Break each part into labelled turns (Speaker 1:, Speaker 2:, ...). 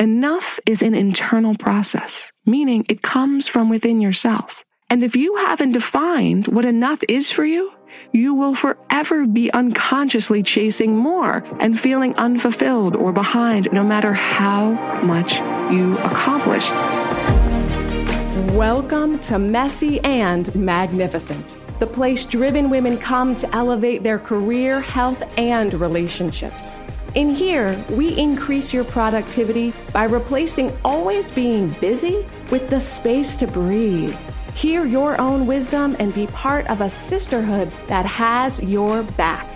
Speaker 1: Enough is an internal process, meaning it comes from within yourself. And if you haven't defined what enough is for you, you will forever be unconsciously chasing more and feeling unfulfilled or behind no matter how much you accomplish. Welcome to Messy and Magnificent, the place driven women come to elevate their career, health, and relationships. In here, we increase your productivity by replacing always being busy with the space to breathe. Hear your own wisdom and be part of a sisterhood that has your back.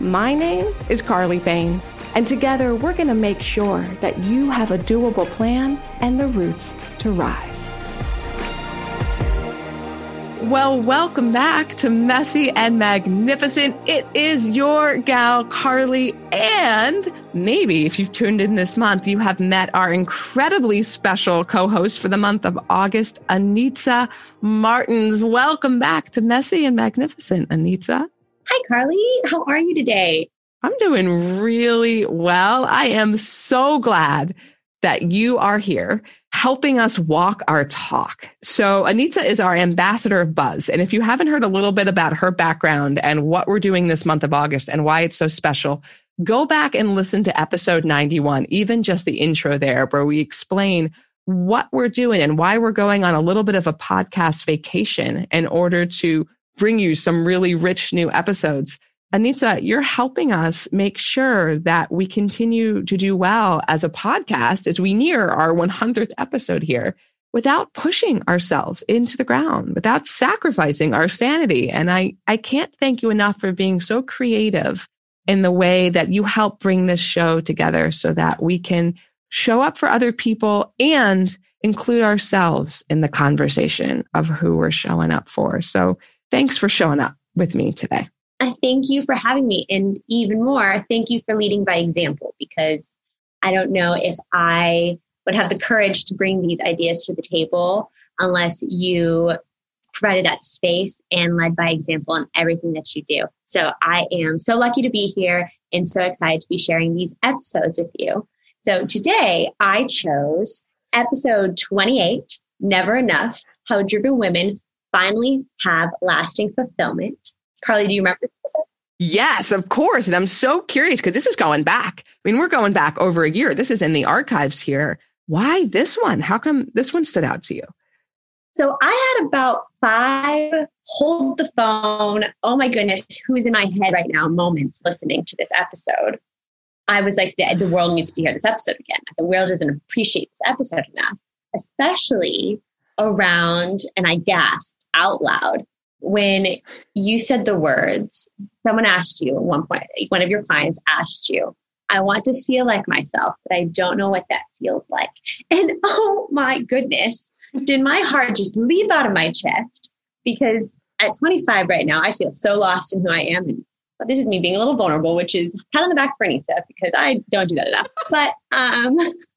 Speaker 1: My name is Carly Payne, and together we're going to make sure that you have a doable plan and the roots to rise. Well, welcome back to Messy and Magnificent. It is your gal, Carly. And maybe if you've tuned in this month, you have met our incredibly special co host for the month of August, Anitza Martins. Welcome back to Messy and Magnificent, Anitza.
Speaker 2: Hi, Carly. How are you today?
Speaker 1: I'm doing really well. I am so glad that you are here helping us walk our talk. So Anitza is our ambassador of buzz. And if you haven't heard a little bit about her background and what we're doing this month of August and why it's so special, go back and listen to episode 91, even just the intro there, where we explain what we're doing and why we're going on a little bit of a podcast vacation in order to bring you some really rich new episodes. Anitza, you're helping us make sure that we continue to do well as a podcast as we near our 100th episode here without pushing ourselves into the ground, without sacrificing our sanity. And I, I can't thank you enough for being so creative in the way that you help bring this show together so that we can show up for other people and include ourselves in the conversation of who we're showing up for. So thanks for showing up with me today.
Speaker 2: I thank you for having me. And even more, thank you for leading by example because I don't know if I would have the courage to bring these ideas to the table unless you provided that space and led by example in everything that you do. So I am so lucky to be here and so excited to be sharing these episodes with you. So today I chose episode 28, Never Enough How Driven Women Finally Have Lasting Fulfillment. Carly, do you remember this
Speaker 1: Yes, of course. And I'm so curious because this is going back. I mean, we're going back over a year. This is in the archives here. Why this one? How come this one stood out to you?
Speaker 2: So I had about five hold the phone, oh my goodness, who's in my head right now moments listening to this episode. I was like, the, the world needs to hear this episode again. The world doesn't appreciate this episode enough, especially around, and I gasped out loud when you said the words, someone asked you at one point, one of your clients asked you, I want to feel like myself, but I don't know what that feels like. And oh my goodness, did my heart just leap out of my chest? Because at 25 right now, I feel so lost in who I am. And but this is me being a little vulnerable, which is kind of the back for Anitza because I don't do that enough. But um,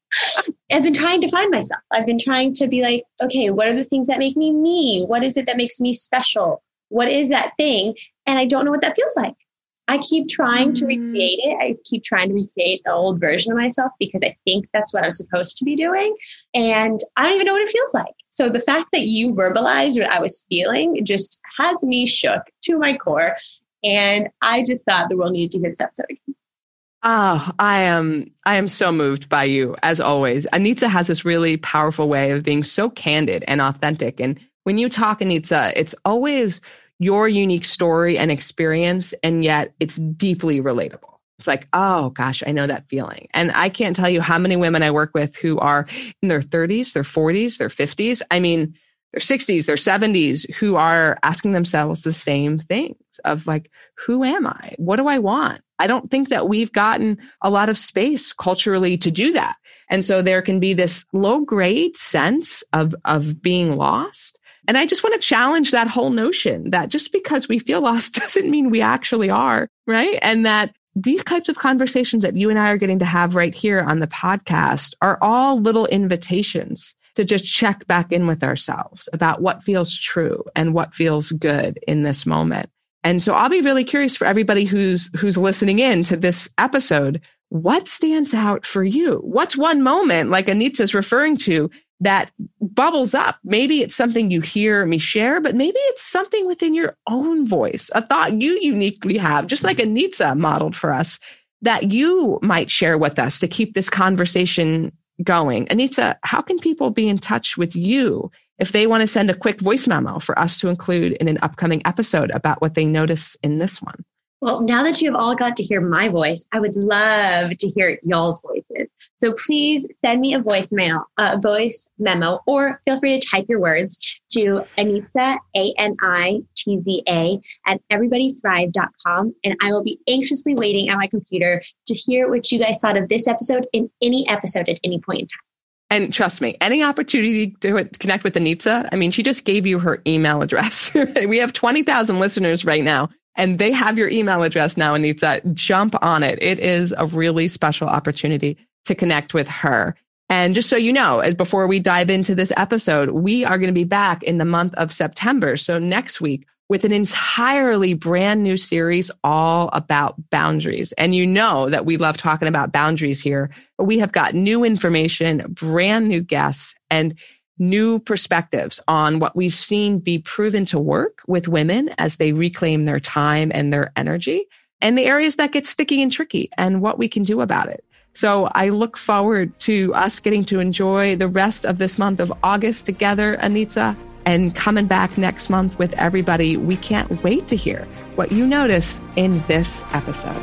Speaker 2: I've been trying to find myself. I've been trying to be like, okay, what are the things that make me me? What is it that makes me special? What is that thing? And I don't know what that feels like. I keep trying to mm. recreate it. I keep trying to recreate the old version of myself because I think that's what I'm supposed to be doing. And I don't even know what it feels like. So the fact that you verbalized what I was feeling just has me shook to my core. And I just thought the world needed to hear this episode again.
Speaker 1: Oh, I am I am so moved by you as always. Anitza has this really powerful way of being so candid and authentic. And when you talk, Anitza, it's always your unique story and experience, and yet it's deeply relatable. It's like, oh gosh, I know that feeling. And I can't tell you how many women I work with who are in their 30s, their 40s, their 50s. I mean, their 60s, their 70s, who are asking themselves the same things of like, who am I? What do I want? I don't think that we've gotten a lot of space culturally to do that. And so there can be this low grade sense of, of being lost. And I just want to challenge that whole notion that just because we feel lost doesn't mean we actually are, right? And that these types of conversations that you and I are getting to have right here on the podcast are all little invitations to just check back in with ourselves about what feels true and what feels good in this moment. And so I'll be really curious for everybody who's who's listening in to this episode.
Speaker 3: what stands out for you? What's one moment, like Anitza's referring to, that bubbles up? Maybe it's something you hear me share, but maybe it's something within your own voice, a thought you uniquely have, just like Anitza modeled for us, that you might share with us to keep this conversation going. Anitza, how can people be in touch with you if they want to send a quick voice memo for us to include in an upcoming episode about what they notice in this one?
Speaker 2: Well, now that you have all got to hear my voice, I would love to hear y'all's voices. So please send me a voicemail, a voice memo, or feel free to type your words to Anitza, A-N-I-T-Z-A at everybodythrive.com. And I will be anxiously waiting at my computer to hear what you guys thought of this episode in any episode at any point in time.
Speaker 3: And trust me, any opportunity to connect with Anitza, I mean, she just gave you her email address. we have 20,000 listeners right now and they have your email address now, Anitza. Jump on it. It is a really special opportunity to connect with her. And just so you know, as before we dive into this episode, we are going to be back in the month of September. So next week with an entirely brand new series all about boundaries. And you know that we love talking about boundaries here. But we have got new information, brand new guests, and new perspectives on what we've seen be proven to work with women as they reclaim their time and their energy and the areas that get sticky and tricky and what we can do about it. So I look forward to us getting to enjoy the rest of this month of August together, Anitza, and coming back next month with everybody. We can't wait to hear what you notice in this episode.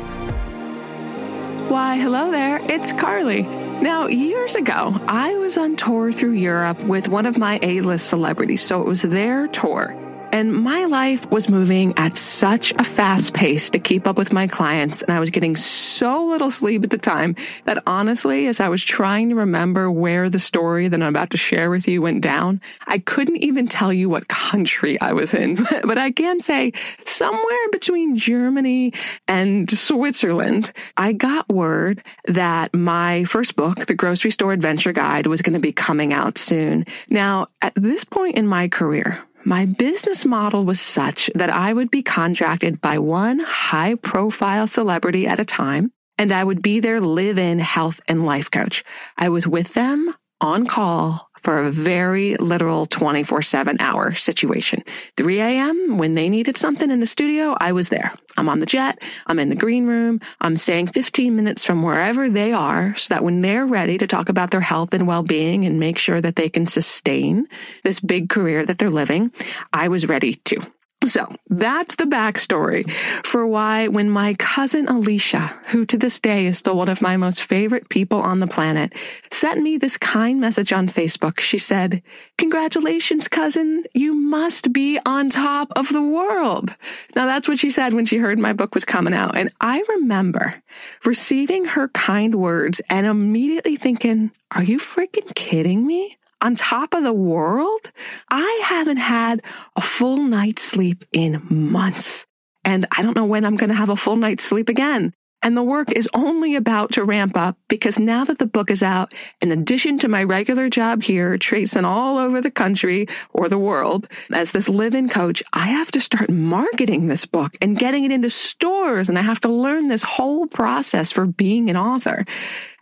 Speaker 3: Why, hello there. It's Carly. Now, years ago, I was on tour through Europe with one of my A list celebrities, so it was their tour. And my life was moving at such a fast pace to keep up with my clients. And I was getting so little sleep at the time that honestly, as I was trying to remember where the story that I'm about to share with you went down, I couldn't even tell you what country I was in. but I can say somewhere between Germany and Switzerland, I got word that my first book, The Grocery Store Adventure Guide, was going to be coming out soon. Now, at this point in my career, my business model was such that I would be contracted by one high profile celebrity at a time, and I would be their live in health and life coach. I was with them on call for a very literal 24 7 hour situation. 3 a.m. when they needed something in the studio, I was there. I'm on the jet. I'm in the green room. I'm staying 15 minutes from wherever they are so that when they're ready to talk about their health and well being and make sure that they can sustain this big career that they're living, I was ready too. So that's the backstory for why when my cousin Alicia, who to this day is still one of my most favorite people on the planet, sent me this kind message on Facebook, she said, congratulations, cousin. You must be on top of the world. Now that's what she said when she heard my book was coming out. And I remember receiving her kind words and immediately thinking, are you freaking kidding me? On top of the world, I haven't had a full night's sleep in months. And I don't know when I'm going to have a full night's sleep again. And the work is only about to ramp up because now that the book is out, in addition to my regular job here, tracing all over the country or the world as this live-in coach, I have to start marketing this book and getting it into stores. And I have to learn this whole process for being an author.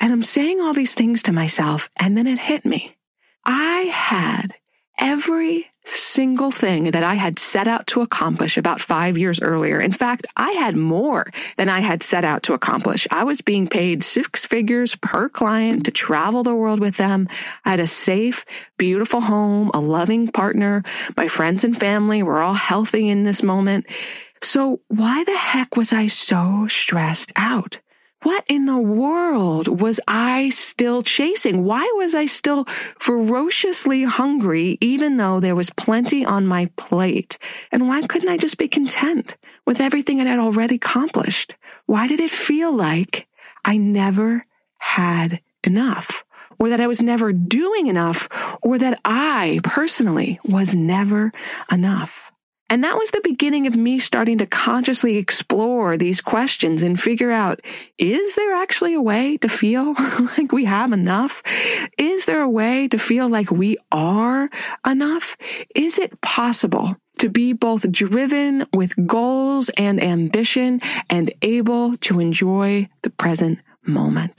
Speaker 3: And I'm saying all these things to myself. And then it hit me. I had every single thing that I had set out to accomplish about five years earlier. In fact, I had more than I had set out to accomplish. I was being paid six figures per client to travel the world with them. I had a safe, beautiful home, a loving partner. My friends and family were all healthy in this moment. So why the heck was I so stressed out? What in the world was I still chasing? Why was I still ferociously hungry, even though there was plenty on my plate? And why couldn't I just be content with everything I had already accomplished? Why did it feel like I never had enough? Or that I was never doing enough, or that I personally was never enough. And that was the beginning of me starting to consciously explore these questions and figure out, is there actually a way to feel like we have enough? Is there a way to feel like we are enough? Is it possible to be both driven with goals and ambition and able to enjoy the present moment.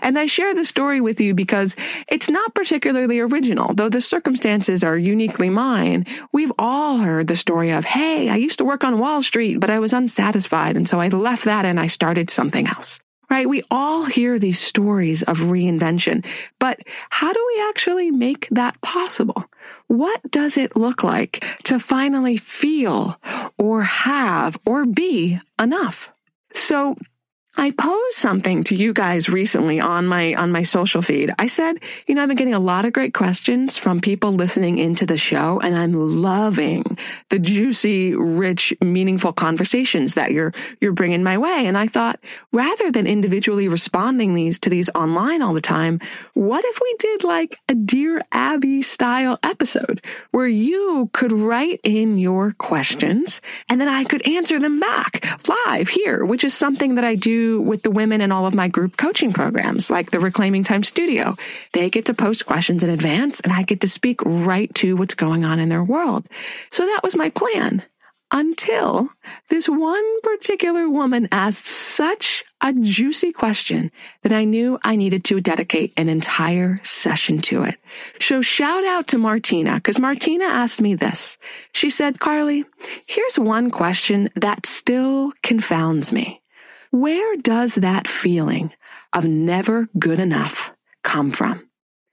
Speaker 3: And I share the story with you because it's not particularly original, though the circumstances are uniquely mine. We've all heard the story of, hey, I used to work on Wall Street, but I was unsatisfied. And so I left that and I started something else. Right? We all hear these stories of reinvention, but how do we actually make that possible? What does it look like to finally feel or have or be enough? So I posed something to you guys recently on my on my social feed. I said, you know, I've been getting a lot of great questions from people listening into the show and I'm loving the juicy, rich, meaningful conversations that you're you're bringing my way. And I thought, rather than individually responding these to these online all the time, what if we did like a Dear Abby style episode where you could write in your questions and then I could answer them back live here, which is something that I do with the women in all of my group coaching programs, like the Reclaiming Time Studio. They get to post questions in advance and I get to speak right to what's going on in their world. So that was my plan until this one particular woman asked such a juicy question that I knew I needed to dedicate an entire session to it. So shout out to Martina, because Martina asked me this. She said, Carly, here's one question that still confounds me. Where does that feeling of never good enough come from?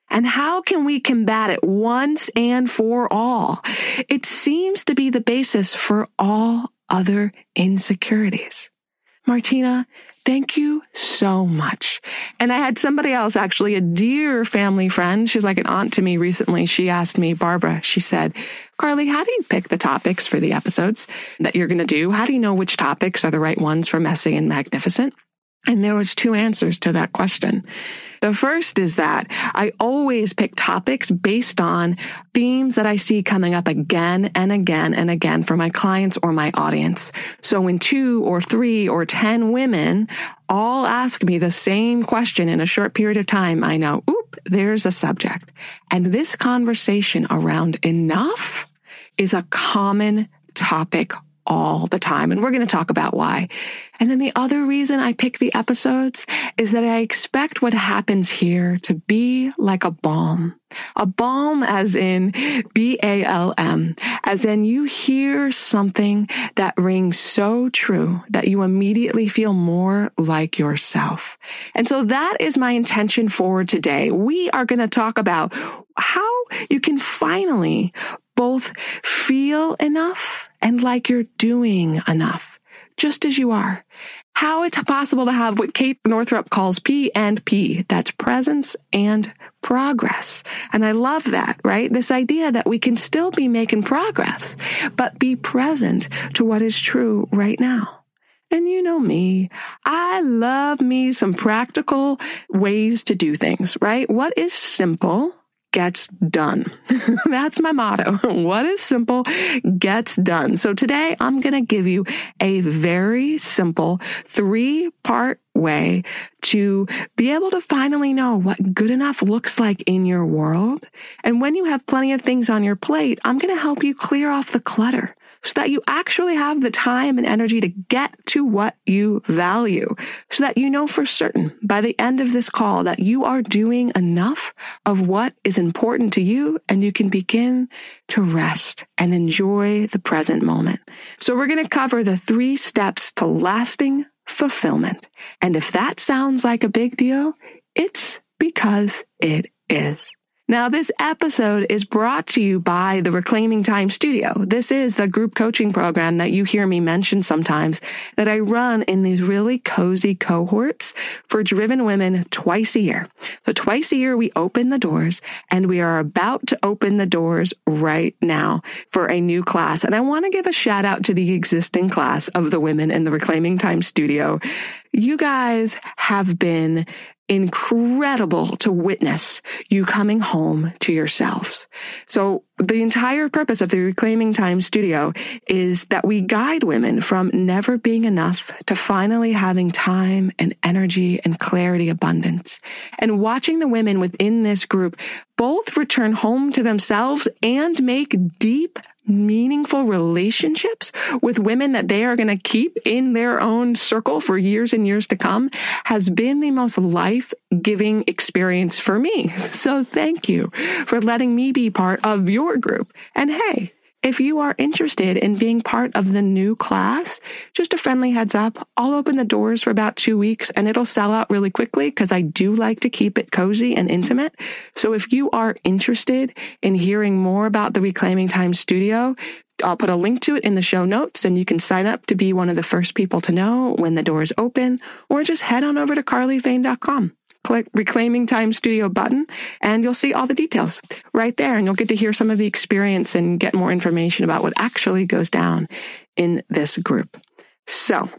Speaker 3: And how can we combat it once and for all? It seems to be the basis for all other insecurities. Martina, thank you so much. And I had somebody else, actually, a dear family friend. She's like an aunt to me recently. She asked me, Barbara, she said, Carly, how do you pick the topics for the episodes that you're going to do? How do you know which topics are the right ones for messy and magnificent? And there was two answers to that question. The first is that I always pick topics based on themes that I see coming up again and again and again for my clients or my audience. So when two or three or 10 women all ask me the same question in a short period of time, I know, oop, there's a subject. And this conversation around enough is a common topic all the time. And we're going to talk about why. And then the other reason I pick the episodes is that I expect what happens here to be like a balm. A balm as in B-A-L-M, as in you hear something that rings so true that you immediately feel more like yourself. And so that is my intention for today. We are going to talk about how you can finally both feel enough and like you're doing enough, just as you are. How it's possible to have what Kate Northrup calls P and P. That's presence and progress. And I love that, right? This idea that we can still be making progress, but be present to what is true right now. And you know me, I love me some practical ways to do things, right? What is simple gets done. That's my motto. What is simple gets done. So today I'm going to give you a very simple three part way to be able to finally know what good enough looks like in your world. And when you have plenty of things on your plate, I'm going to help you clear off the clutter so that you actually have the time and energy to get to what you value, so that you know for certain by the end of this call that you are doing enough of what is important to you and you can begin to rest and enjoy the present moment. So we're going to cover the three steps to lasting fulfillment. And if that sounds like a big deal, it's because it is. Now, this episode is brought to you by the Reclaiming Time Studio. This is the group coaching program that you hear me mention sometimes that I run in these really cozy cohorts for driven women twice a year. So twice a year, we open the doors and we are about to open the doors right now for a new class. And I want to give a shout out to the existing class of the women in the Reclaiming Time Studio. You guys have been incredible to witness you coming home to yourselves. So the entire purpose of the Reclaiming Time studio is that we guide women from never being enough to finally having time and energy and clarity abundance. And watching the women within this group both return home to themselves and make deep meaningful relationships with women that they are going to keep in their own circle for years and years to come has been the most life giving experience for me. So thank you for letting me be part of your group. And hey, if you are interested in being part of the new class, just a friendly heads up. I'll open the doors for about two weeks and it'll sell out really quickly because I do like to keep it cozy and intimate. So if you are interested in hearing more about the Reclaiming Time Studio, I'll put a link to it in the show notes and you can sign up to be one of the first people to know when the doors open or just head on over to carlyfain.com click Reclaiming Time Studio button and you'll see all the details right there. And you'll get to hear some of the experience and get more information about what actually goes down in this group. So,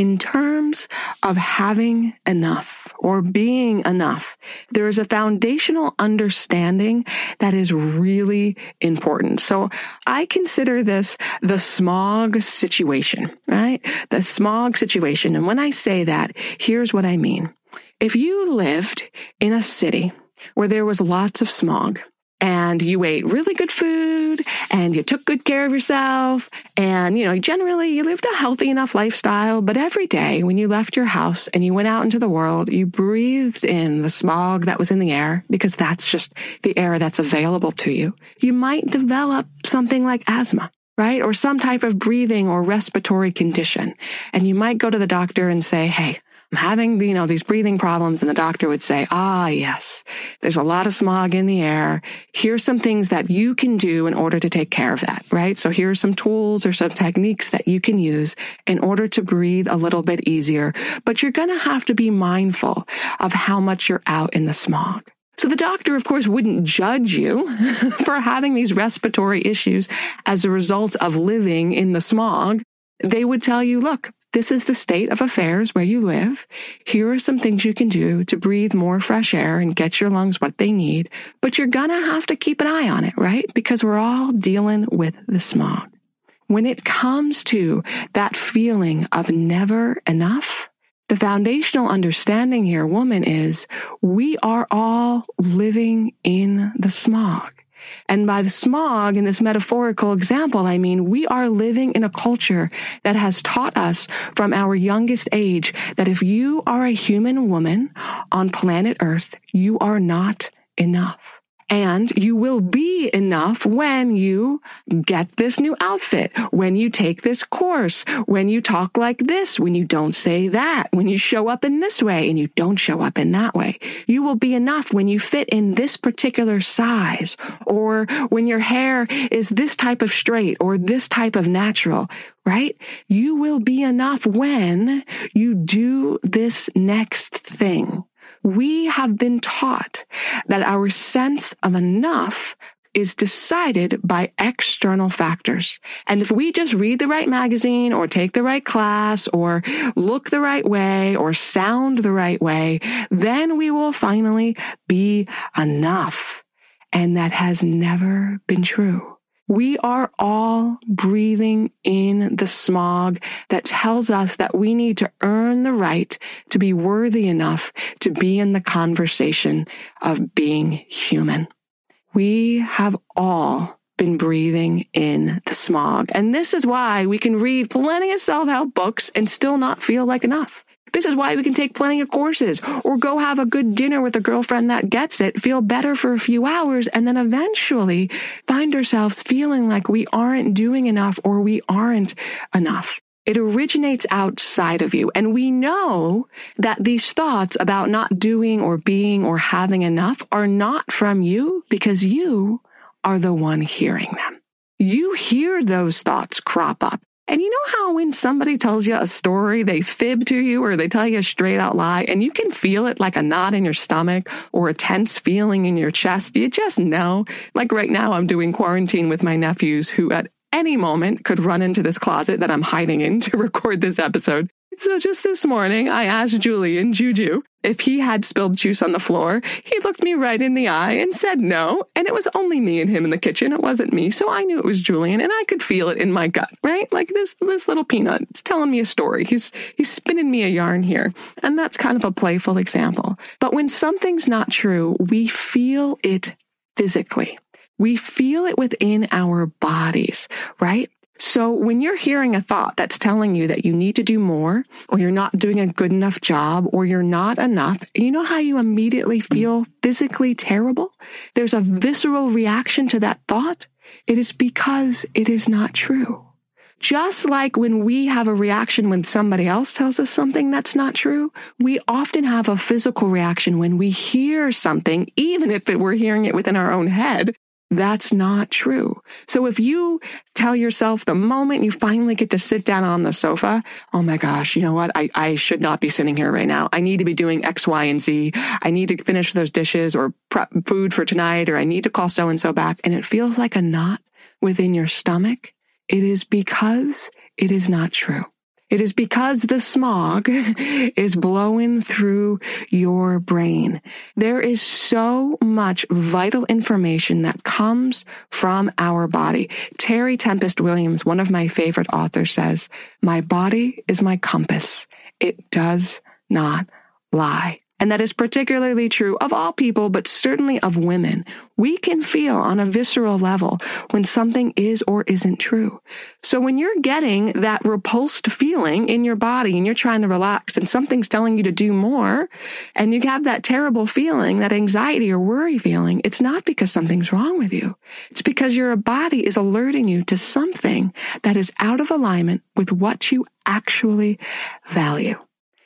Speaker 3: in terms of having enough or being enough, there is a foundational understanding that is really important. So I consider this the smog situation, right? The smog situation. And when I say that, here's what I mean. If you lived in a city where there was lots of smog and you ate really good food and you took good care of yourself and you know generally you lived a healthy enough lifestyle but every day when you left your house and you went out into the world you breathed in the smog that was in the air because that's just the air that's available to you. You might develop something like asthma right? Or some type of breathing or respiratory condition. And you might go to the doctor and say hey I'm having, you know, these breathing problems. And the doctor would say, ah, yes, there's a lot of smog in the air. Here's some things that you can do in order to take care of that, right? So here are some tools or some techniques that you can use in order to breathe a little bit easier. But you're going to have to be mindful of how much you're out in the smog. So the doctor, of course, wouldn't judge you for having these respiratory issues as a result of living in the smog. They would tell you, look, this is the state of affairs where you live. Here are some things you can do to breathe more fresh air and get your lungs what they need. But you're gonna have to keep an eye on it, right? Because we're all dealing with the smog. When it comes to that feeling of never enough, the foundational understanding here, woman, is we are all living in the smog. And by the smog in this metaphorical example, I mean, we are living in a culture that has taught us from our youngest age that if you are a human woman on planet Earth, you are not enough. And you will be enough when you get this new outfit, when you take this course, when you talk like this, when you don't say that, when you show up in this way and you don't show up in that way. You will be enough when you fit in this particular size or when your hair is this type of straight or this type of natural, right? You will be enough when you do this next thing we have been taught that our sense of enough is decided by external factors. And if we just read the right magazine or take the right class or look the right way or sound the right way, then we will finally be enough. And that has never been true. We are all breathing in the smog that tells us that we need to earn the right to be worthy enough to be in the conversation of being human. We have all been breathing in the smog. And this is why we can read plenty of self-help books and still not feel like enough. This is why we can take plenty of courses or go have a good dinner with a girlfriend that gets it, feel better for a few hours, and then eventually find ourselves feeling like we aren't doing enough or we aren't enough. It originates outside of you. And we know that these thoughts about not doing or being or having enough are not from you because you are the one hearing them. You hear those thoughts crop up. And you know how when somebody tells you a story, they fib to you or they tell you a straight out lie and you can feel it like a knot in your stomach or a tense feeling in your chest? You just know. Like right now, I'm doing quarantine with my nephews who at any moment could run into this closet that I'm hiding in to record this episode. So just this morning, I asked Julian Juju if he had spilled juice on the floor. He looked me right in the eye and said no. And it was only me and him in the kitchen. It wasn't me. So I knew it was Julian and I could feel it in my gut, right? Like this, this little peanut. It's telling me a story. He's, he's spinning me a yarn here. And that's kind of a playful example. But when something's not true, we feel it physically We feel it within our bodies, right? So when you're hearing a thought that's telling you that you need to do more, or you're not doing a good enough job, or you're not enough, you know how you immediately feel physically terrible? There's a visceral reaction to that thought. It is because it is not true. Just like when we have a reaction when somebody else tells us something that's not true, we often have a physical reaction when we hear something, even if we're hearing it within our own head, that's not true. So if you tell yourself the moment you finally get to sit down on the sofa, oh my gosh, you know what? I, I should not be sitting here right now. I need to be doing X, Y, and Z. I need to finish those dishes or prep food for tonight, or I need to call so and so back. And it feels like a knot within your stomach. It is because it is not true. It is because the smog is blowing through your brain. There is so much vital information that comes from our body. Terry Tempest Williams, one of my favorite authors says, my body is my compass. It does not lie. And that is particularly true of all people, but certainly of women. We can feel on a visceral level when something is or isn't true. So when you're getting that repulsed feeling in your body and you're trying to relax and something's telling you to do more and you have that terrible feeling, that anxiety or worry feeling, it's not because something's wrong with you. It's because your body is alerting you to something that is out of alignment with what you actually value.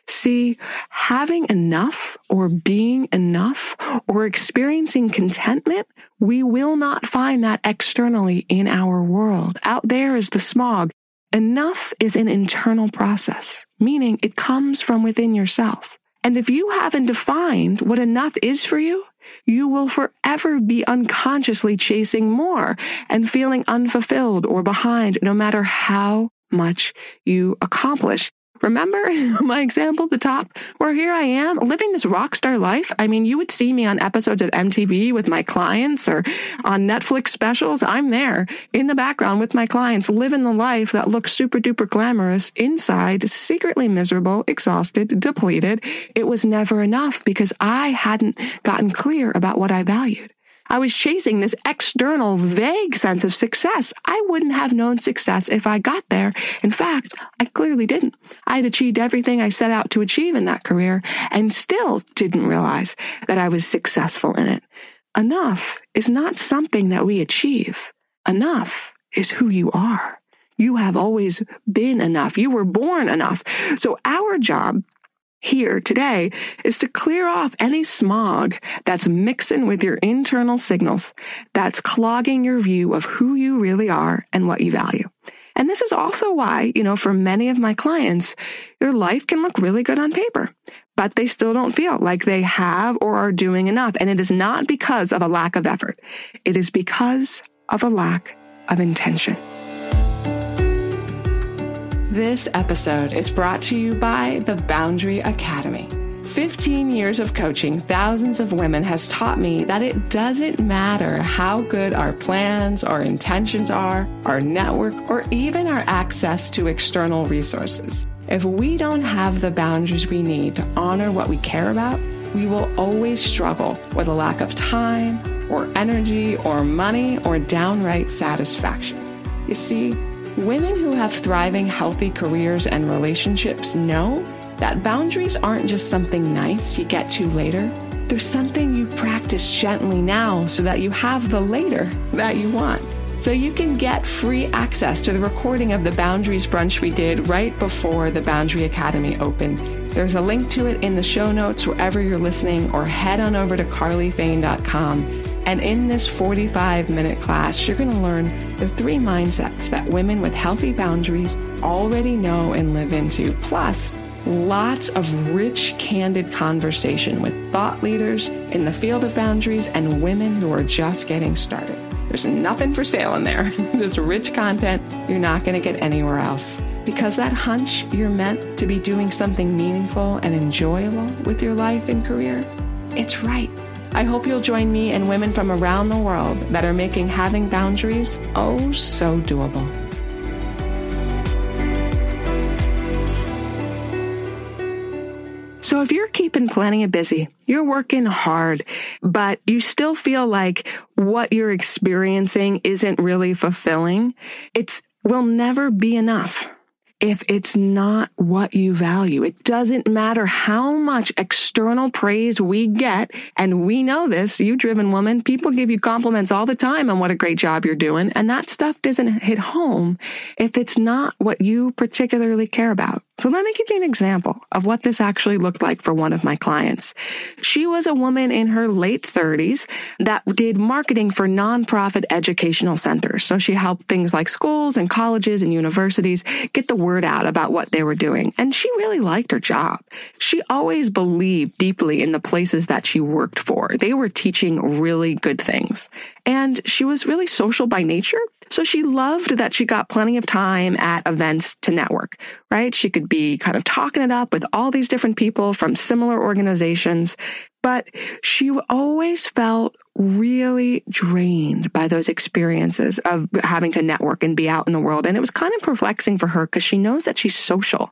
Speaker 3: See, having enough or being enough or experiencing contentment, we will not find that externally in our world. Out there is the smog. Enough is an internal process, meaning it comes from within yourself. And if you haven't defined what enough is for you, you will forever be unconsciously chasing more and feeling unfulfilled or behind no matter how much you accomplish. Remember my example at the top where here I am living this rock star life? I mean, you would see me on episodes of MTV with my clients or on Netflix specials. I'm there in the background with my clients living the life that looks super duper glamorous inside, secretly miserable, exhausted, depleted. It was never enough because I hadn't gotten clear about what I valued. I was chasing this external, vague sense of success. I wouldn't have known success if I got there. In fact, I clearly didn't. I had achieved everything I set out to achieve in that career and still didn't realize that I was successful in it. Enough is not something that we achieve. Enough is who you are. You have always been enough. You were born enough. So our job here today is to clear off any smog that's mixing with your internal signals, that's clogging your view of who you really are and what you value. And this is also why, you know, for many of my clients, your life can look really good on paper, but they still don't feel like they have or are doing enough. And it is not because of a lack of effort. It is because of a lack of intention. This episode is brought to you by the Boundary Academy. 15 years of coaching thousands of women has taught me that it doesn't matter how good our plans, our intentions are, our network, or even our access to external resources. If we don't have the boundaries we need to honor what we care about, we will always struggle with a lack of time, or energy, or money, or downright satisfaction. You see, Women who have thriving, healthy careers and relationships know that boundaries aren't just something nice you get to later. They're something you practice gently now so that you have the later that you want. So you can get free access to the recording of the Boundaries Brunch we did right before the Boundary Academy opened. There's a link to it in the show notes wherever you're listening, or head on over to carlyfane.com and in this 45 minute class, you're going to learn the three mindsets that women with healthy boundaries already know and live into, plus lots of rich, candid conversation with thought leaders in the field of boundaries and women who are just getting started. There's nothing for sale in there, just rich content you're not going to get anywhere else. Because that hunch you're meant to be doing something meaningful and enjoyable with your life and career, it's right. I hope you'll join me and women from around the world that are making having boundaries oh so doable. So if you're keeping plenty of busy, you're working hard, but you still feel like what you're experiencing isn't really fulfilling, it's will never be enough if it's not what you value. It doesn't matter how much external praise we get. And we know this, you driven woman, people give you compliments all the time on what a great job you're doing. And that stuff doesn't hit home if it's not what you particularly care about. So let me give you an example of what this actually looked like for one of my clients. She was a woman in her late 30s that did marketing for nonprofit educational centers. So she helped things like schools and colleges and universities get the word out about what they were doing. And she really liked her job. She always believed deeply in the places that she worked for. They were teaching really good things. And she was really social by nature. So she loved that she got plenty of time at events to network, right? She could be kind of talking it up with all these different people from similar organizations, but she always felt really drained by those experiences of having to network and be out in the world. And it was kind of perplexing for her because she knows that she's social.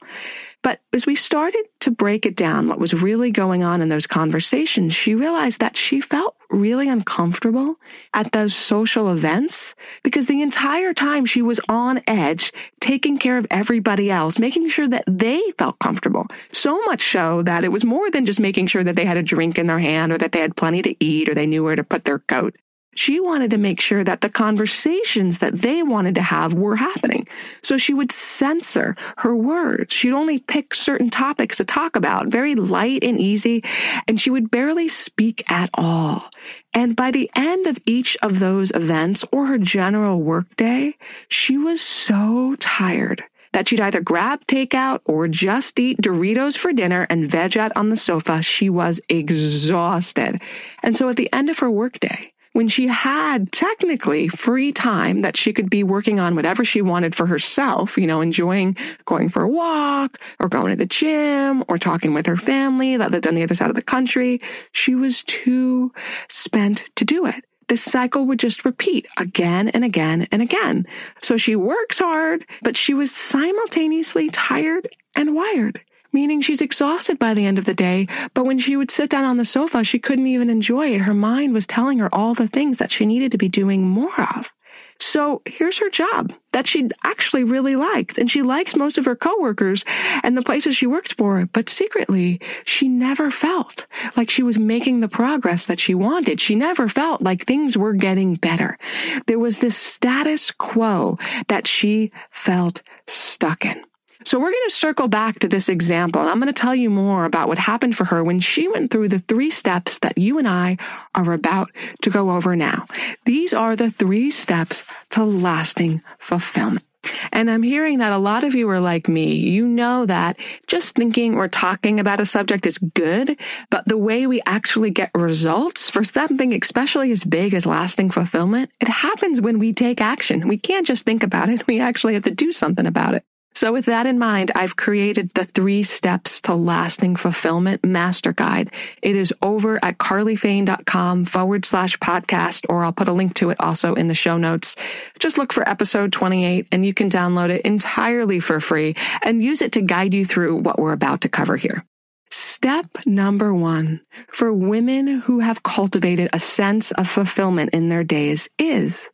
Speaker 3: But as we started to break it down, what was really going on in those conversations, she realized that she felt really uncomfortable at those social events because the entire time she was on edge, taking care of everybody else, making sure that they felt comfortable. So much so that it was more than just making sure that they had a drink in their hand or that they had plenty to eat or they knew where to put their coat. She wanted to make sure that the conversations that they wanted to have were happening. So she would censor her words. She'd only pick certain topics to talk about, very light and easy, and she would barely speak at all. And by the end of each of those events or her general workday, she was so tired that she'd either grab takeout or just eat Doritos for dinner and veg out on the sofa. She was exhausted. And so at the end of her workday, when she had technically free time that she could be working on whatever she wanted for herself, you know, enjoying going for a walk or going to the gym or talking with her family that lived on the other side of the country, she was too spent to do it. This cycle would just repeat again and again and again. So she works hard, but she was simultaneously tired and wired meaning she's exhausted by the end of the day. But when she would sit down on the sofa, she couldn't even enjoy it. Her mind was telling her all the things that she needed to be doing more of. So here's her job that she actually really liked. And she likes most of her coworkers and the places she works for. But secretly, she never felt like she was making the progress that she wanted. She never felt like things were getting better. There was this status quo that she felt stuck in. So we're going to circle back to this example and I'm going to tell you more about what happened for her when she went through the three steps that you and I are about to go over now. These are the three steps to lasting fulfillment. And I'm hearing that a lot of you are like me. You know that just thinking or talking about a subject is good, but the way we actually get results for something, especially as big as lasting fulfillment, it happens when we take action. We can't just think about it. We actually have to do something about it. So with that in mind, I've created the three steps to lasting fulfillment master guide. It is over at carlyfane.com forward slash podcast, or I'll put a link to it also in the show notes. Just look for episode 28 and you can download it entirely for free and use it to guide you through what we're about to cover here. Step number one for women who have cultivated a sense of fulfillment in their days is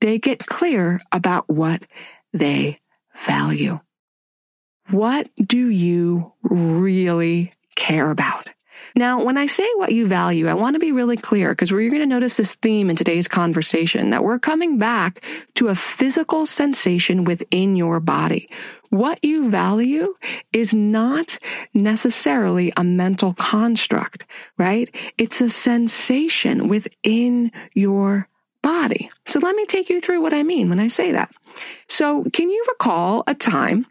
Speaker 3: they get clear about what they value. What do you really care about? Now, when I say what you value, I want to be really clear because you're going to notice this theme in today's conversation that we're coming back to a physical sensation within your body. What you value is not necessarily a mental construct, right? It's a sensation within your body. So let me take you through what I mean when I say that. So can you recall a time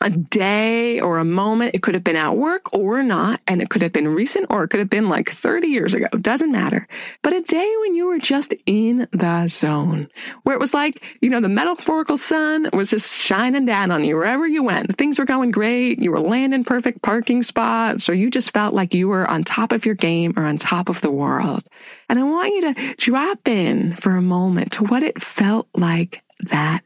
Speaker 3: a day or a moment. It could have been at work or not, and it could have been recent or it could have been like 30 years ago. Doesn't matter. But a day when you were just in the zone, where it was like, you know, the metaphorical sun was just shining down on you wherever you went. Things were going great. You were landing perfect parking spots, or you just felt like you were on top of your game or on top of the world. And I want you to drop in for a moment to what it felt like that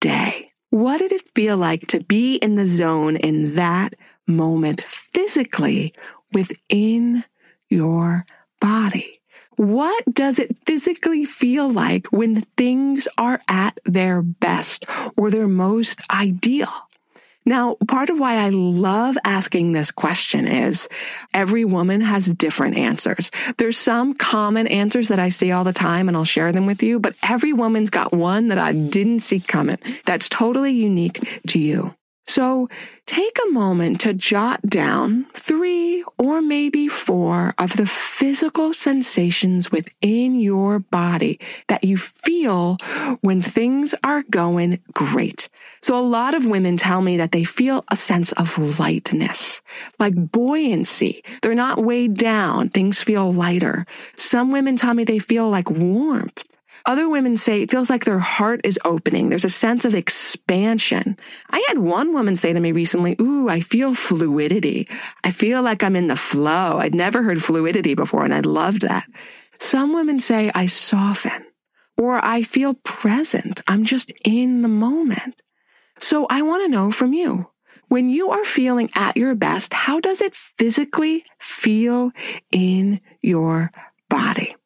Speaker 3: day. What did it feel like to be in the zone in that moment physically within your body. What does it physically feel like when things are at their best or their most ideal? Now, part of why I love asking this question is every woman has different answers. There's some common answers that I see all the time and I'll share them with you, but every woman's got one that I didn't see coming that's totally unique to you. So take a moment to jot down three or maybe four of the physical sensations within your body that you feel when things are going great. So a lot of women tell me that they feel a sense of lightness, like buoyancy. They're not weighed down. Things feel lighter. Some women tell me they feel like warmth. Other women say it feels like their heart is opening. There's a sense of expansion. I had one woman say to me recently, Ooh, I feel fluidity. I feel like I'm in the flow. I'd never heard fluidity before and I loved that. Some women say I soften or I feel present. I'm just in the moment. So I want to know from you. When you are feeling at your best, how does it physically feel in your body?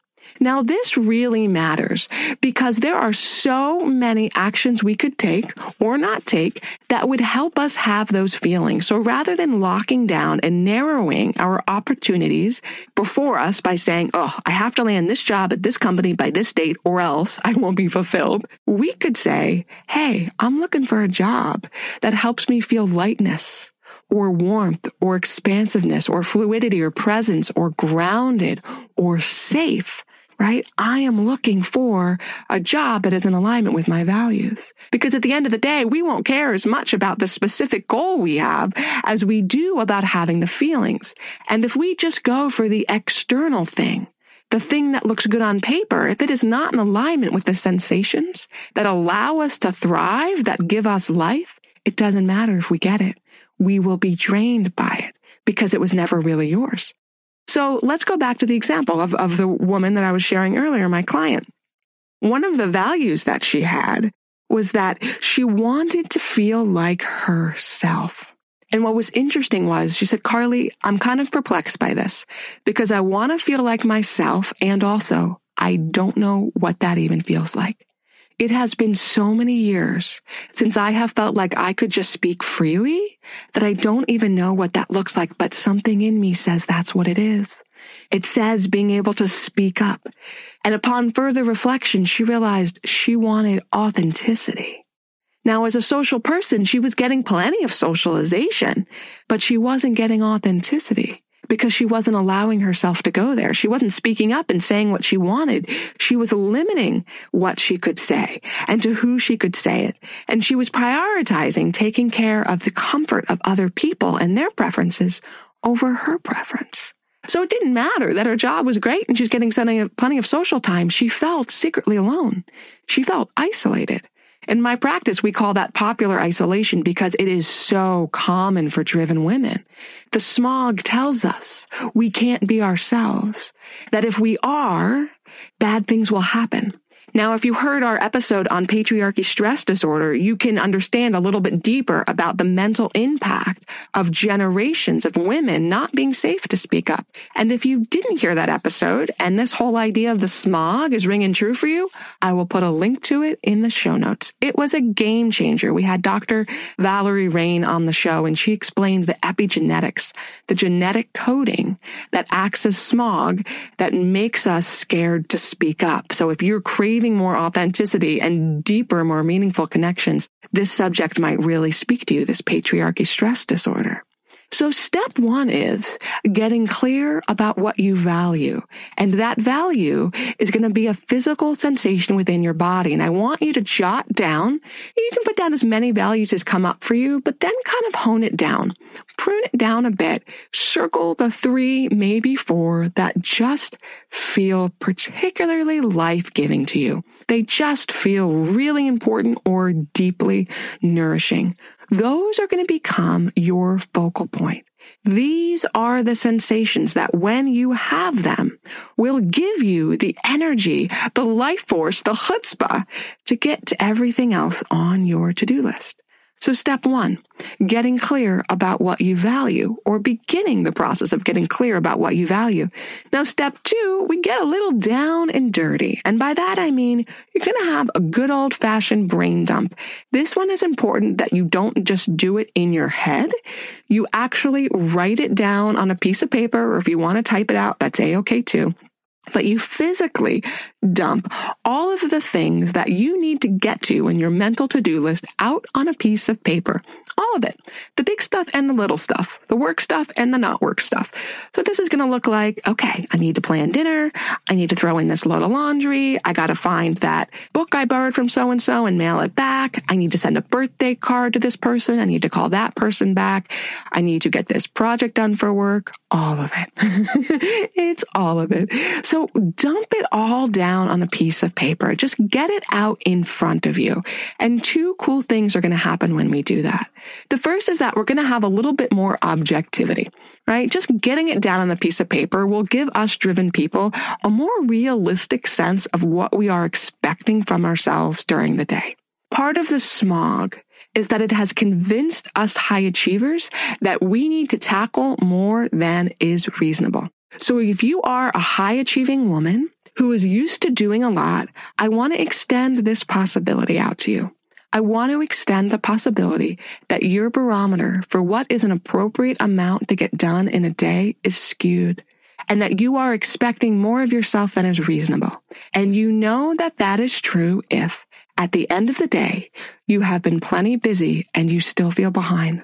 Speaker 3: Now, this really matters because there are so many actions we could take or not take that would help us have those feelings. So rather than locking down and narrowing our opportunities before us by saying, Oh, I have to land this job at this company by this date or else I won't be fulfilled, we could say, Hey, I'm looking for a job that helps me feel lightness or warmth or expansiveness or fluidity or presence or grounded or safe right? I am looking for a job that is in alignment with my values. Because at the end of the day, we won't care as much about the specific goal we have as we do about having the feelings. And if we just go for the external thing, the thing that looks good on paper, if it is not in alignment with the sensations that allow us to thrive, that give us life, it doesn't matter if we get it. We will be drained by it because it was never really yours. So let's go back to the example of, of the woman that I was sharing earlier, my client. One of the values that she had was that she wanted to feel like herself. And what was interesting was she said, Carly, I'm kind of perplexed by this because I want to feel like myself. And also I don't know what that even feels like. It has been so many years since I have felt like I could just speak freely that I don't even know what that looks like, but something in me says that's what it is. It says being able to speak up. And upon further reflection, she realized she wanted authenticity. Now, as a social person, she was getting plenty of socialization, but she wasn't getting authenticity because she wasn't allowing herself to go there. She wasn't speaking up and saying what she wanted. She was limiting what she could say and to who she could say it. And she was prioritizing taking care of the comfort of other people and their preferences over her preference. So it didn't matter that her job was great and she's getting plenty of social time. She felt secretly alone. She felt isolated. In my practice, we call that popular isolation because it is so common for driven women. The smog tells us we can't be ourselves, that if we are, bad things will happen. Now, if you heard our episode on patriarchy stress disorder, you can understand a little bit deeper about the mental impact of generations of women not being safe to speak up. And if you didn't hear that episode and this whole idea of the smog is ringing true for you, I will put a link to it in the show notes. It was a game changer. We had Dr. Valerie Rein on the show and she explained the epigenetics, the genetic coding that acts as smog that makes us scared to speak up. So if you're crazy craving more authenticity and deeper, more meaningful connections, this subject might really speak to you, this patriarchy stress disorder. So step one is getting clear about what you value. And that value is going to be a physical sensation within your body. And I want you to jot down, you can put down as many values as come up for you, but then kind of hone it down, prune it down a bit, circle the three, maybe four that just feel particularly life giving to you. They just feel really important or deeply nourishing those are going to become your focal point. These are the sensations that when you have them will give you the energy, the life force, the chutzpah to get to everything else on your to-do list. So, step one, getting clear about what you value or beginning the process of getting clear about what you value. Now, step two, we get a little down and dirty. And by that, I mean you're going to have a good old fashioned brain dump. This one is important that you don't just do it in your head. You actually write it down on a piece of paper, or if you want to type it out, that's a okay too but you physically dump all of the things that you need to get to in your mental to do list out on a piece of paper. All of it. The big stuff and the little stuff, the work stuff and the not work stuff. So this is going to look like, okay, I need to plan dinner. I need to throw in this load of laundry. I got to find that book I borrowed from so and so and mail it back. I need to send a birthday card to this person. I need to call that person back. I need to get this project done for work. All of it. it's all of it. So dump it all down on a piece of paper. Just get it out in front of you. And two cool things are going to happen when we do that. The first is that we're going to have a little bit more objectivity, right? Just getting it down on the piece of paper will give us driven people a more realistic sense of what we are expecting from ourselves during the day. Part of the smog is that it has convinced us high achievers that we need to tackle more than is reasonable. So if you are a high achieving woman who is used to doing a lot, I want to extend this possibility out to you. I want to extend the possibility that your barometer for what is an appropriate amount to get done in a day is skewed and that you are expecting more of yourself than is reasonable. And you know that that is true if at the end of the day, you have been plenty busy and you still feel behind.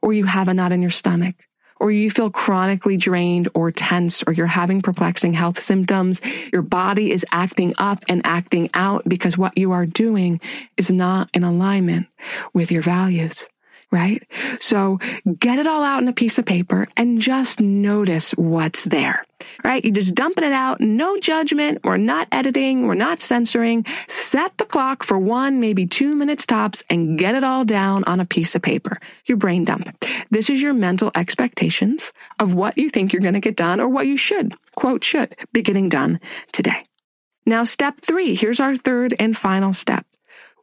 Speaker 3: Or you have a knot in your stomach. Or you feel chronically drained or tense, or you're having perplexing health symptoms, your body is acting up and acting out because what you are doing is not in alignment with your values right? So get it all out in a piece of paper and just notice what's there, right? You're just dumping it out, no judgment. We're not editing. We're not censoring. Set the clock for one, maybe two minutes tops and get it all down on a piece of paper. Your brain dump. This is your mental expectations of what you think you're going to get done or what you should, quote, should be getting done today. Now, step three, here's our third and final step.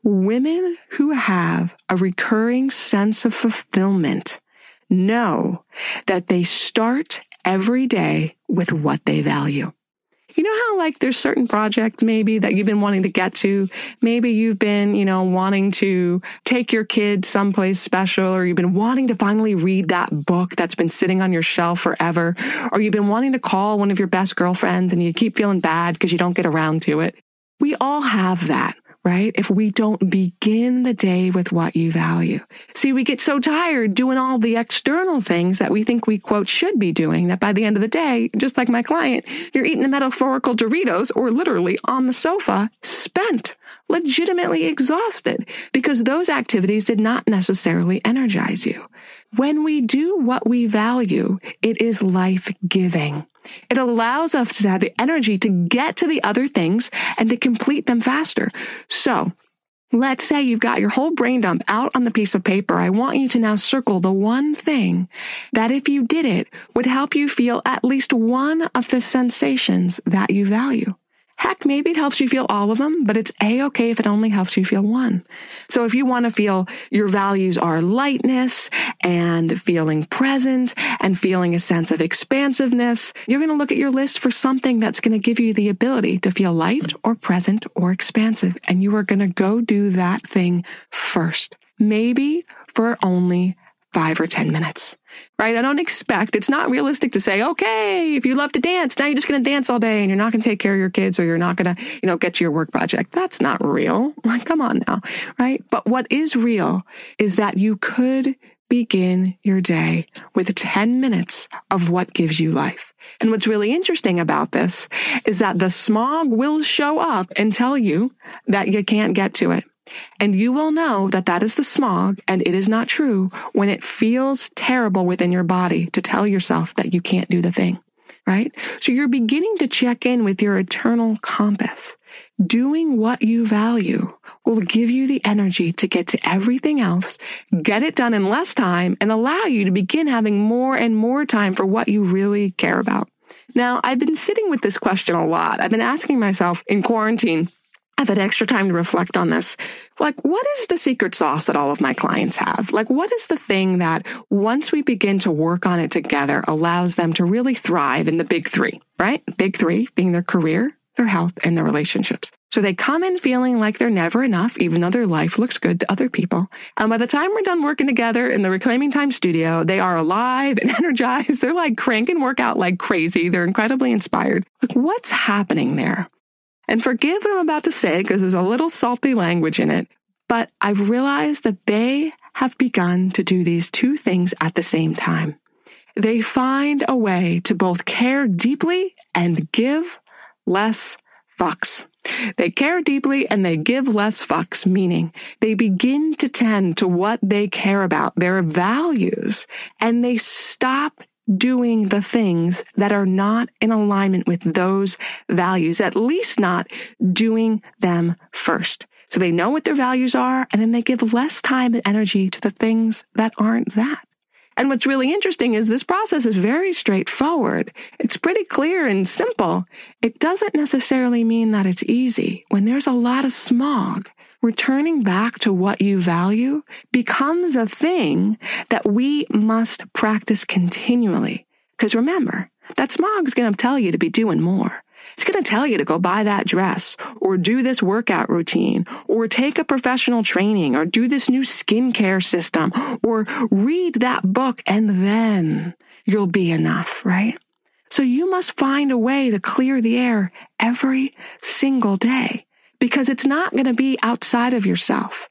Speaker 3: Women who have a recurring sense of fulfillment know that they start every day with what they value. You know how like there's certain projects maybe that you've been wanting to get to. Maybe you've been, you know, wanting to take your kid someplace special or you've been wanting to finally read that book that's been sitting on your shelf forever. Or you've been wanting to call one of your best girlfriends and you keep feeling bad because you don't get around to it. We all have that right? If we don't begin the day with what you value. See, we get so tired doing all the external things that we think we quote should be doing that by the end of the day, just like my client, you're eating the metaphorical Doritos or literally on the sofa, spent, legitimately exhausted because those activities did not necessarily energize you. When we do what we value, it is life giving. It allows us to have the energy to get to the other things and to complete them faster. So let's say you've got your whole brain dump out on the piece of paper. I want you to now circle the one thing that if you did it would help you feel at least one of the sensations that you value. Heck, maybe it helps you feel all of them, but it's a-okay if it only helps you feel one. So if you want to feel your values are lightness and feeling present and feeling a sense of expansiveness, you're going to look at your list for something that's going to give you the ability to feel light or present or expansive. And you are going to go do that thing first. Maybe for only five or 10 minutes, right? I don't expect, it's not realistic to say, okay, if you love to dance, now you're just going to dance all day and you're not going to take care of your kids or you're not going to, you know, get to your work project. That's not real. Like, come on now, right? But what is real is that you could begin your day with 10 minutes of what gives you life. And what's really interesting about this is that the smog will show up and tell you that you can't get to it. And you will know that that is the smog and it is not true when it feels terrible within your body to tell yourself that you can't do the thing, right? So you're beginning to check in with your eternal compass. Doing what you value will give you the energy to get to everything else, get it done in less time, and allow you to begin having more and more time for what you really care about. Now, I've been sitting with this question a lot. I've been asking myself in quarantine, I've had extra time to reflect on this. Like, what is the secret sauce that all of my clients have? Like, what is the thing that once we begin to work on it together allows them to really thrive in the big three, right? Big three being their career, their health, and their relationships. So they come in feeling like they're never enough, even though their life looks good to other people. And by the time we're done working together in the Reclaiming Time studio, they are alive and energized. They're like cranking work out like crazy. They're incredibly inspired. Like, what's happening there? And forgive what I'm about to say because there's a little salty language in it, but I've realized that they have begun to do these two things at the same time. They find a way to both care deeply and give less fucks. They care deeply and they give less fucks, meaning they begin to tend to what they care about, their values, and they stop doing the things that are not in alignment with those values, at least not doing them first. So they know what their values are, and then they give less time and energy to the things that aren't that. And what's really interesting is this process is very straightforward. It's pretty clear and simple. It doesn't necessarily mean that it's easy. When there's a lot of smog, returning back to what you value becomes a thing that we must practice continually. Because remember, that smog's going to tell you to be doing more. It's going to tell you to go buy that dress or do this workout routine or take a professional training or do this new skincare system or read that book and then you'll be enough, right? So you must find a way to clear the air every single day because it's not going to be outside of yourself.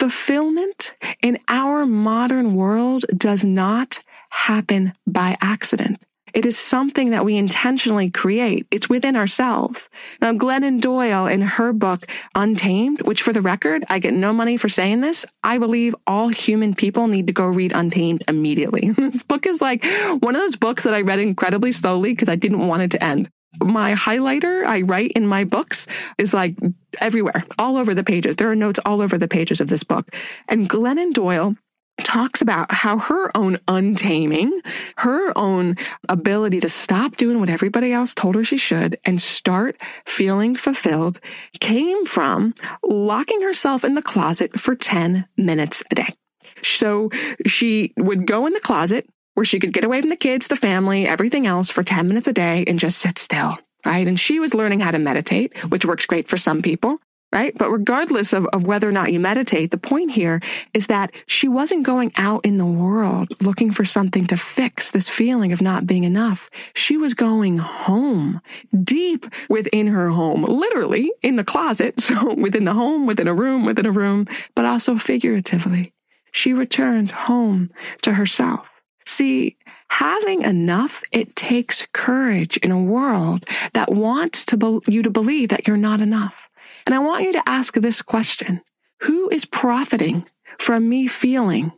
Speaker 3: Fulfillment in our modern world does not happen by accident. It is something that we intentionally create. It's within ourselves. Now, Glennon Doyle in her book, Untamed, which for the record, I get no money for saying this. I believe all human people need to go read Untamed immediately. this book is like one of those books that I read incredibly slowly because I didn't want it to end my highlighter I write in my books is like everywhere, all over the pages. There are notes all over the pages of this book. And Glennon Doyle talks about how her own untaming, her own ability to stop doing what everybody else told her she should and start feeling fulfilled came from locking herself in the closet for 10 minutes a day. So she would go in the closet, where she could get away from the kids, the family, everything else for 10 minutes a day and just sit still. Right. And she was learning how to meditate, which works great for some people. Right. But regardless of, of whether or not you meditate, the point here is that she wasn't going out in the world looking for something to fix this feeling of not being enough. She was going home, deep within her home, literally in the closet. So within the home, within a room, within a room, but also figuratively. She returned home to herself. See, having enough, it takes courage in a world that wants to be- you to believe that you're not enough. And I want you to ask this question. Who is profiting from me feeling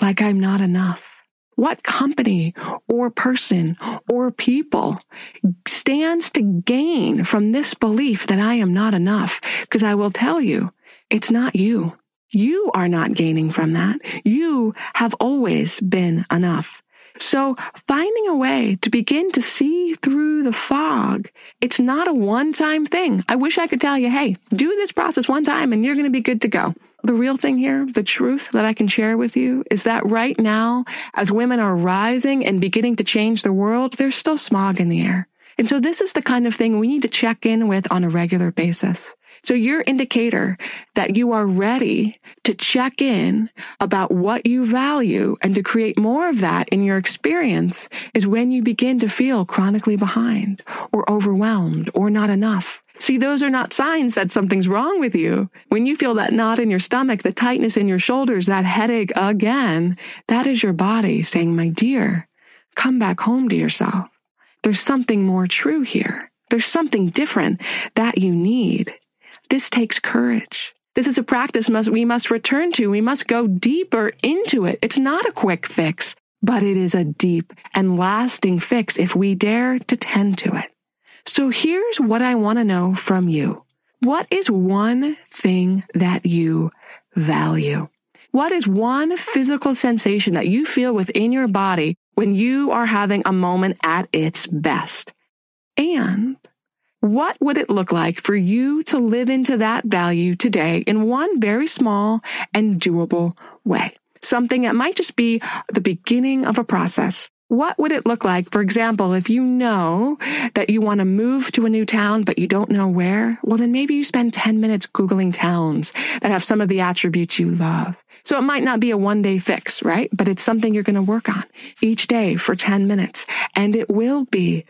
Speaker 3: like I'm not enough? What company or person or people stands to gain from this belief that I am not enough? Because I will tell you, it's not you. You are not gaining from that. You have always been enough. So finding a way to begin to see through the fog, it's not a one time thing. I wish I could tell you, hey, do this process one time and you're going to be good to go. The real thing here, the truth that I can share with you is that right now, as women are rising and beginning to change the world, there's still smog in the air. And so this is the kind of thing we need to check in with on a regular basis. So your indicator that you are ready to check in about what you value and to create more of that in your experience is when you begin to feel chronically behind or overwhelmed or not enough. See, those are not signs that something's wrong with you. When you feel that knot in your stomach, the tightness in your shoulders, that headache again, that is your body saying, my dear, come back home to yourself. There's something more true here. There's something different that you need. This takes courage. This is a practice must, we must return to. We must go deeper into it. It's not a quick fix, but it is a deep and lasting fix if we dare to tend to it. So here's what I want to know from you. What is one thing that you value? What is one physical sensation that you feel within your body when you are having a moment at its best? And What would it look like for you to live into that value today in one very small and doable way? Something that might just be the beginning of a process. What would it look like, for example, if you know that you want to move to a new town, but you don't know where? Well, then maybe you spend 10 minutes Googling towns that have some of the attributes you love. So it might not be a one day fix, right? But it's something you're going to work on each day for 10 minutes. And it will be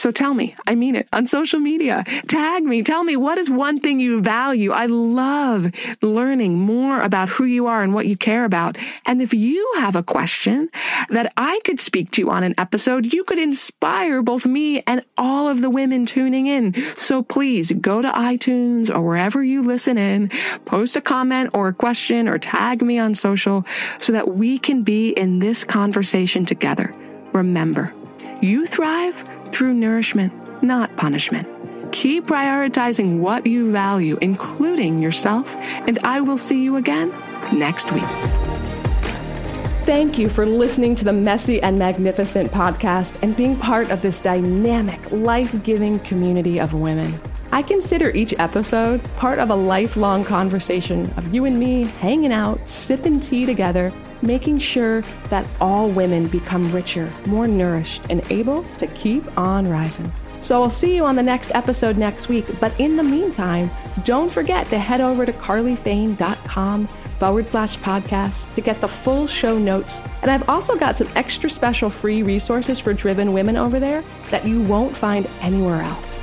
Speaker 3: so tell me, I mean it on social media. Tag me. Tell me what is one thing you value. I love learning more about who you are and what you care about. And if you have a question that I could speak to on an episode, you could inspire both me and all of the women tuning in. So please go to iTunes or wherever you listen in, post a comment or a question or tag me on social so that we can be in this conversation together. Remember, you thrive through nourishment, not punishment. Keep prioritizing what you value, including yourself, and I will see you again next week. Thank you for listening to the Messy and Magnificent podcast and being part of this dynamic, life giving community of women. I consider each episode part of a lifelong conversation of you and me hanging out, sipping tea together making sure that all women become richer, more nourished, and able to keep on rising. So I'll see you on the next episode next week. But in the meantime, don't forget to head over to carlyfane.com forward slash podcast to get the full show notes. And I've also got some extra special free resources for driven women over there that you won't find anywhere else.